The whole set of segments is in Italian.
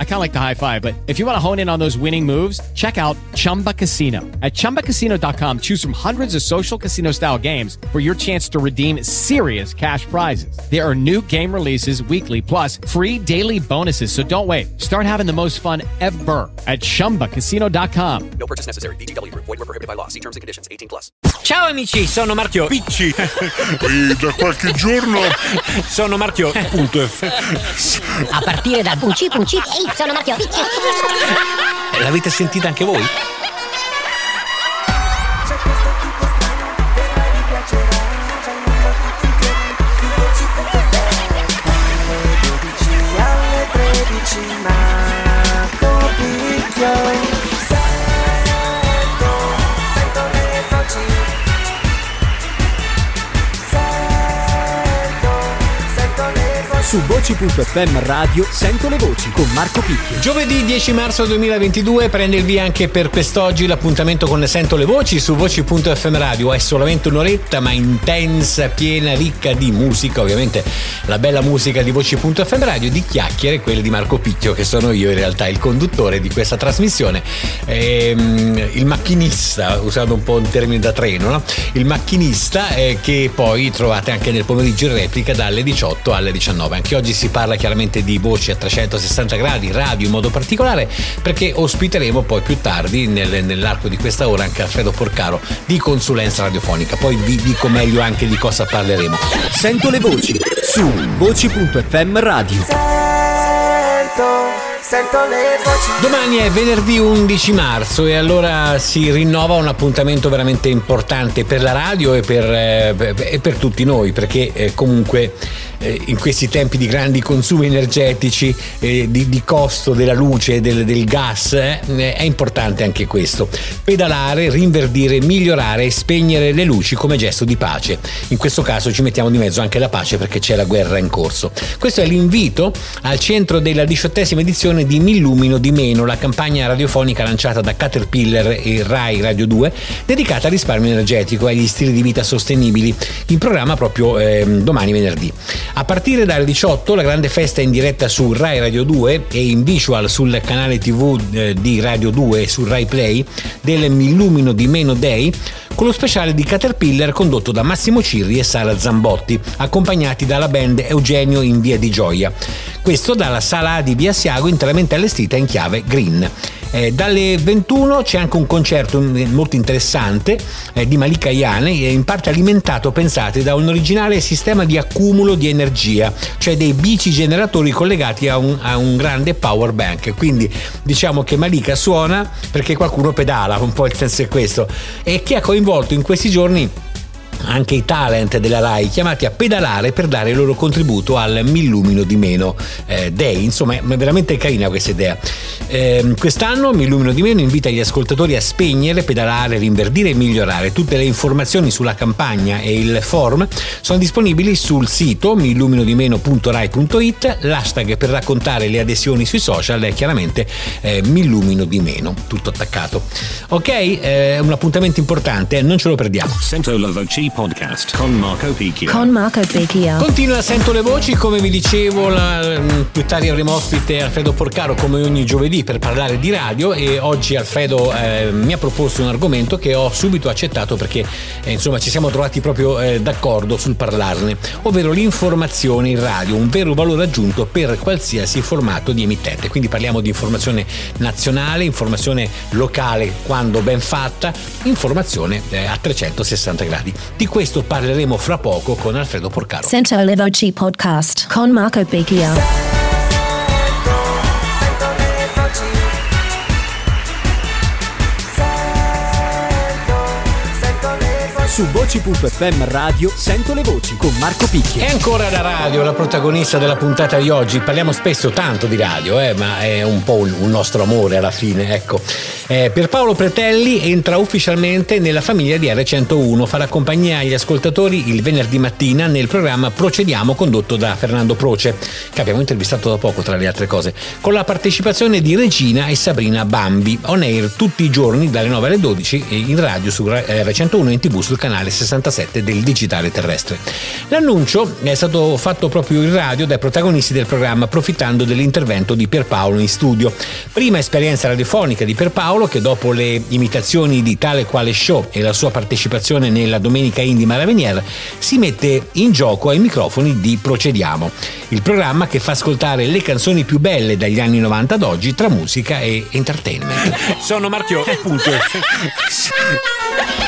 I kind of like the high five, but if you want to hone in on those winning moves, check out Chumba Casino. At chumbacasino.com, choose from hundreds of social casino style games for your chance to redeem serious cash prizes. There are new game releases weekly, plus free daily bonuses. So don't wait. Start having the most fun ever at chumbacasino.com. No purchase necessary. BGW. Void were prohibited by law. See terms and conditions. 18 plus. Ciao amici, sono Marchio. Picci. E da qualche giorno Sono Marchio. punto F. A partire dal Punci Punci Sono Matteo Picci L'avete sentita anche voi? alle 13 Marco Picchio Sento, sento le voci Sento, sento le voci Su voci.fm radio sento le voci con Marco Picchio. Giovedì 10 marzo 2022 prende il via anche per quest'oggi l'appuntamento con Sento le voci su voci.fm radio. È solamente un'oretta ma intensa, piena, ricca di musica, ovviamente la bella musica di voci.fm radio, di chiacchiere, quelle di Marco Picchio che sono io in realtà il conduttore di questa trasmissione. Ehm, il macchinista, usando un po' un termine da treno, no? il macchinista eh, che poi trovate anche nel pomeriggio in replica dalle 18 alle 19. Anche oggi si parla chiaramente di voci a 360 gradi, radio in modo particolare, perché ospiteremo poi più tardi nel- nell'arco di questa ora anche Alfredo Porcaro di consulenza radiofonica. Poi vi dico meglio anche di cosa parleremo. Sento le voci su voci.fm radio. Sento, sento le voci Domani è venerdì 11 marzo e allora si rinnova un appuntamento veramente importante per la radio e per, eh, e per tutti noi perché eh, comunque eh, in questi tempi di grandi consumi energetici, di, di costo della luce, del, del gas, è importante anche questo. Pedalare, rinverdire, migliorare e spegnere le luci come gesto di pace. In questo caso ci mettiamo di mezzo anche la pace perché c'è la guerra in corso. Questo è l'invito al centro della diciottesima edizione di Millumino di Meno, la campagna radiofonica lanciata da Caterpillar e Rai Radio 2, dedicata al risparmio energetico e agli stili di vita sostenibili, in programma proprio ehm, domani venerdì. A partire dalle 18 la grande festa in diretta su Rai Radio 2 e in visual sul canale TV eh, di Radio 2 e su Rai Play del Millumino di Meno Day con lo speciale di Caterpillar condotto da Massimo Cirri e Sara Zambotti, accompagnati dalla band Eugenio in Via di Gioia. Questo dalla sala A di Via Siago interamente allestita in chiave green. Eh, dalle 21 c'è anche un concerto mm, molto interessante eh, di Malika Iane, in parte alimentato, pensate, da un originale sistema di accumulo di energia, cioè dei bici generatori collegati a un, a un grande power bank. Quindi diciamo che Malika suona perché qualcuno pedala, un po' il senso è questo, e che ha coinvolto in questi giorni anche i talent della RAI chiamati a pedalare per dare il loro contributo al Millumino di Meno eh, Day. Insomma, è veramente carina questa idea. Eh, quest'anno Millumino di Meno invita gli ascoltatori a spegnere, pedalare, rinverdire e migliorare. Tutte le informazioni sulla campagna e il form sono disponibili sul sito milluminodimeno.rai.it. L'hashtag per raccontare le adesioni sui social è chiaramente eh, Millumino di Meno, tutto attaccato. Ok, eh, un appuntamento importante, non ce lo perdiamo. Sento la podcast con Marco Picchio. Con Marco Picchio. Continua Sento le voci, come vi dicevo, la- più tardi avremo ospite Alfredo Porcaro come ogni giovedì per parlare di radio e oggi Alfredo eh, mi ha proposto un argomento che ho subito accettato perché eh, insomma ci siamo trovati proprio eh, d'accordo sul parlarne, ovvero l'informazione in radio, un vero valore aggiunto per qualsiasi formato di emittente. Quindi parliamo di informazione nazionale, informazione locale quando ben fatta, informazione eh, a 360 gradi. Di questo parleremo fra poco con Alfredo Porcaro. Sento le voci podcast con Marco Picchio. Su Voci.fm Radio Sento le voci con Marco Picchi. E ancora la radio, la protagonista della puntata di oggi. Parliamo spesso tanto di radio, eh, ma è un po' un, nostro amore alla fine. Ecco. Eh, Pierpaolo Pretelli entra ufficialmente nella famiglia di R101, farà compagnia agli ascoltatori il venerdì mattina nel programma Procediamo condotto da Fernando Proce, che abbiamo intervistato da poco tra le altre cose, con la partecipazione di Regina e Sabrina Bambi, on air tutti i giorni dalle 9 alle 12 e in radio su R101 e in tv sul canale 67 del digitale terrestre. L'annuncio è stato fatto proprio in radio dai protagonisti del programma approfittando dell'intervento di Pierpaolo in studio. Prima esperienza radiofonica di Pierpaolo che dopo le imitazioni di tale quale show e la sua partecipazione nella Domenica Indie Maravenier si mette in gioco ai microfoni di Procediamo, il programma che fa ascoltare le canzoni più belle dagli anni 90 ad oggi tra musica e entertainment. Sono Marchio, punto.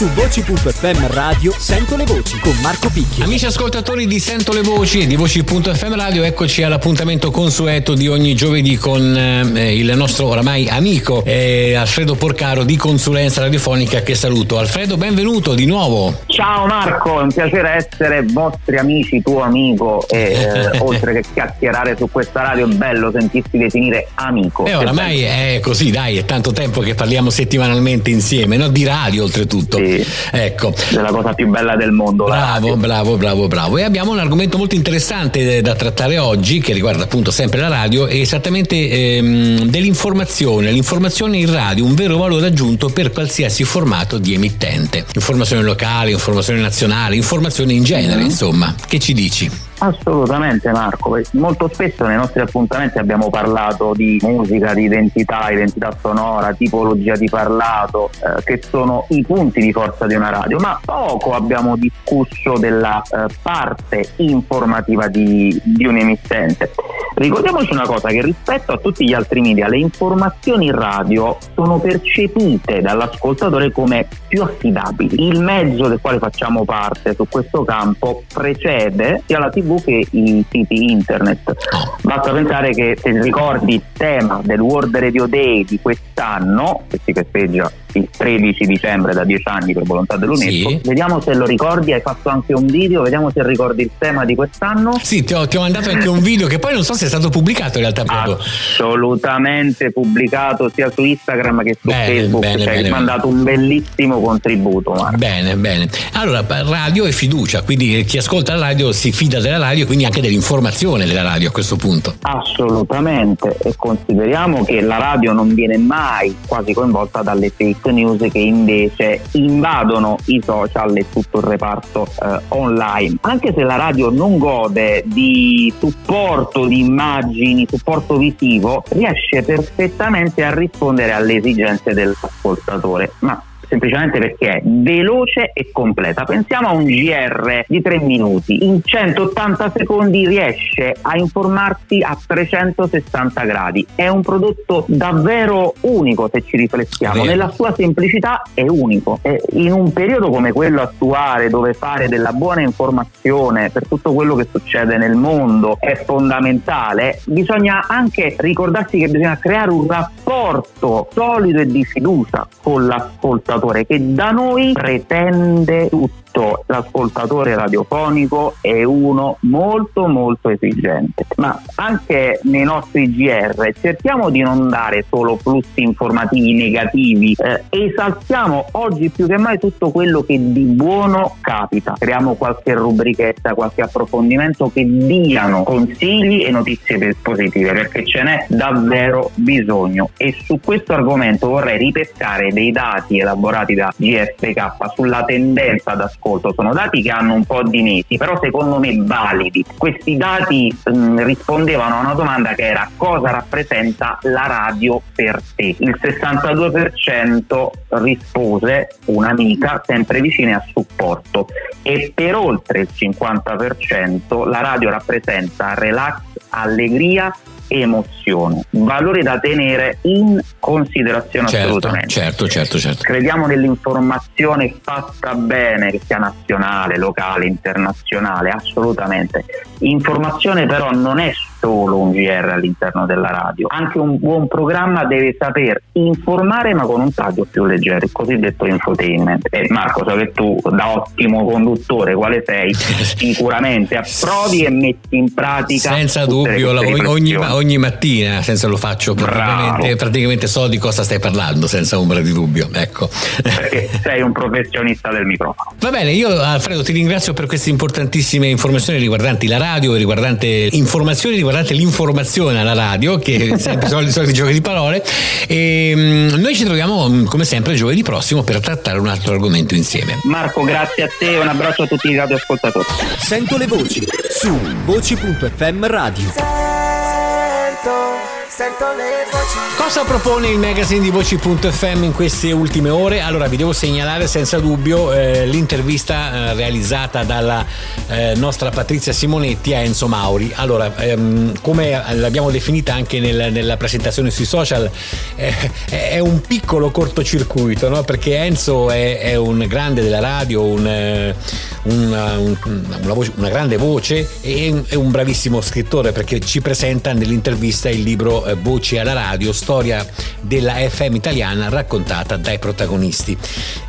Su Voci.fm Radio Sento le voci con Marco Picchi. Amici ascoltatori di Sento le Voci e di Voci.fm Radio, eccoci all'appuntamento consueto di ogni giovedì con eh, il nostro oramai amico eh, Alfredo Porcaro di Consulenza Radiofonica che saluto. Alfredo, benvenuto di nuovo. Ciao Marco, è un piacere essere vostri amici, tuo amico e eh, oltre che chiacchierare su questa radio è bello sentirsi definire amico. E oramai è così, dai, è tanto tempo che parliamo settimanalmente insieme, no? di radio oltretutto. Sì. Ecco. È la cosa più bella del mondo. Bravo, bravo, bravo, bravo. E abbiamo un argomento molto interessante da trattare oggi che riguarda appunto sempre la radio e esattamente ehm, dell'informazione. L'informazione in radio, un vero valore aggiunto per qualsiasi formato di emittente. Informazione locale, informazione nazionale, informazione in genere, insomma. Che ci dici? Assolutamente Marco, molto spesso nei nostri appuntamenti abbiamo parlato di musica, di identità, identità sonora, tipologia di parlato, eh, che sono i punti di forza di una radio, ma poco abbiamo discusso della eh, parte informativa di, di un emittente. Ricordiamoci una cosa, che rispetto a tutti gli altri media, le informazioni in radio sono percepite dall'ascoltatore come più affidabili. Il mezzo del quale facciamo parte su questo campo precede sia la TV che i siti internet. Basta pensare che se ricordi il tema del World Radio Day di quest'anno, che si festeggia il 13 dicembre da 10 anni per volontà dell'UNESCO, Sì. vediamo se lo ricordi, hai fatto anche un video, vediamo se ricordi il tema di quest'anno. Sì, ti ho, ti ho mandato anche un video che poi non so se è stato pubblicato in realtà proprio. assolutamente pubblicato sia su Instagram che su Bene, Facebook. bene, ci hai bene, mandato un bellissimo contributo. Marco. Bene, bene. Allora, radio e fiducia, quindi chi ascolta la radio si fida della radio e quindi anche dell'informazione della radio a questo punto. Assolutamente e consideriamo che la radio non viene mai quasi coinvolta dalle fake news che invece invadono i social e tutto il reparto eh, online. Anche se la radio non gode di supporto di immagini, supporto visivo, riesce perfettamente a rispondere alle esigenze dell'ascoltatore. Ma semplicemente perché è veloce e completa. Pensiamo a un GR di 3 minuti, in 180 secondi riesce a informarsi a 360 gradi. È un prodotto davvero unico se ci riflettiamo, nella sua semplicità è unico. E in un periodo come quello attuale dove fare della buona informazione per tutto quello che succede nel mondo è fondamentale, bisogna anche ricordarsi che bisogna creare un rapporto solido e di fiducia con l'ascoltatore che da noi pretende tutto. L'ascoltatore radiofonico è uno molto molto esigente, ma anche nei nostri GR cerchiamo di non dare solo flussi informativi negativi, eh, esaltiamo oggi più che mai tutto quello che di buono capita. Creiamo qualche rubrichetta, qualche approfondimento che diano consigli e notizie positive perché ce n'è davvero bisogno e su questo argomento vorrei ripescare dei dati elaborati da GFK sulla tendenza d'ascolto. Sono dati che hanno un po' di mesi, però secondo me validi. Questi dati mh, rispondevano a una domanda che era cosa rappresenta la radio per te? Il 62% rispose un'amica sempre vicina a supporto e per oltre il 50% la radio rappresenta relax, allegria emozione, valore da tenere in considerazione Certo, assolutamente. certo, certo, certo. Crediamo nell'informazione fatta bene, che sia nazionale, locale, internazionale, assolutamente. Informazione però non è solo un GR all'interno della radio. Anche un buon programma deve saper informare ma con un taglio più leggero, il cosiddetto infotainment. E Marco, so che tu da ottimo conduttore quale sei, sicuramente approdi e metti in pratica Senza dubbio, la- ogni, ogni mattina, senza lo faccio praticamente, praticamente so di cosa stai parlando, senza ombra di dubbio. Ecco. Perché sei un professionista del microfono. Va bene, io Alfredo ti ringrazio per queste importantissime informazioni riguardanti la radio, riguardante informazioni riguardanti l'informazione alla radio, che è sempre i soliti, giochi di parole. E mm, noi ci troviamo mm, come sempre giovedì prossimo per trattare un altro argomento insieme. Marco, grazie a te e un abbraccio a tutti i radioascoltatori. Sento le voci su voci.fm radio. Sento, sento le voci. Cosa propone il magazine di Voci.fm in queste ultime ore? Allora vi devo segnalare senza dubbio eh, l'intervista eh, realizzata dalla eh, nostra Patrizia Simonetti a Enzo Mauri. Allora, ehm, come l'abbiamo definita anche nel- nella presentazione sui social, eh, è un piccolo cortocircuito, no? perché Enzo è, è un grande della radio, un, eh, una, un- una voce- una grande voce e è un bravissimo scrittore perché ci presenta nell'intervista il libro eh, Voci alla radio, storia della FM italiana raccontata dai protagonisti.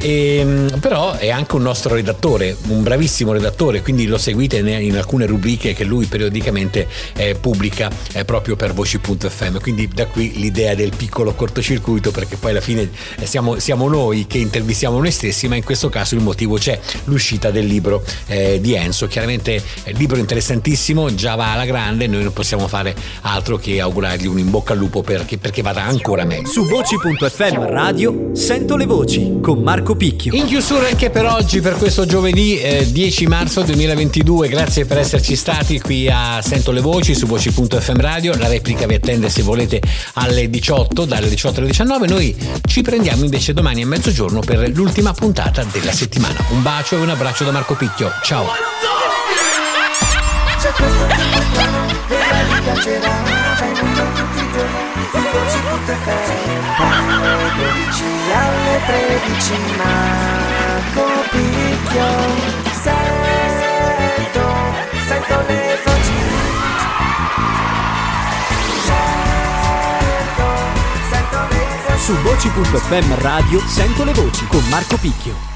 Ehm, però è anche un nostro redattore, un bravissimo redattore, quindi lo seguite in alcune rubriche che lui periodicamente eh, pubblica eh, proprio per voci.fm. Quindi da qui l'idea del piccolo cortocircuito perché poi alla fine eh, siamo, siamo noi che intervistiamo noi stessi, ma in questo caso il motivo c'è, l'uscita del libro eh, di Enzo. Chiaramente è un libro interessantissimo, già va alla grande, noi non possiamo fare altro che augurargli un in bocca al lupo perché, perché vada ancora meglio. Su voci.fm radio sento le voci con Marco Picchio. In chiusura anche per oggi, per questo giovedì eh, 10 marzo 2022, grazie per esserci stati qui a Sento le Voci su voci.fm radio, la replica vi attende se volete alle 18, dalle 18 alle 19, noi ci prendiamo invece domani a mezzogiorno per l'ultima puntata della settimana. Un bacio e un abbraccio da Marco Picchio, ciao! C'è questo tipo strano, vedrai ti piacerà. Vengono tutti i giorni, su voci.fm. Dalle 12 alle 13, Marco Picchio. Sento, sento le voci. Sento, sento le voci. Su voci.fm radio sento le voci con Marco Picchio.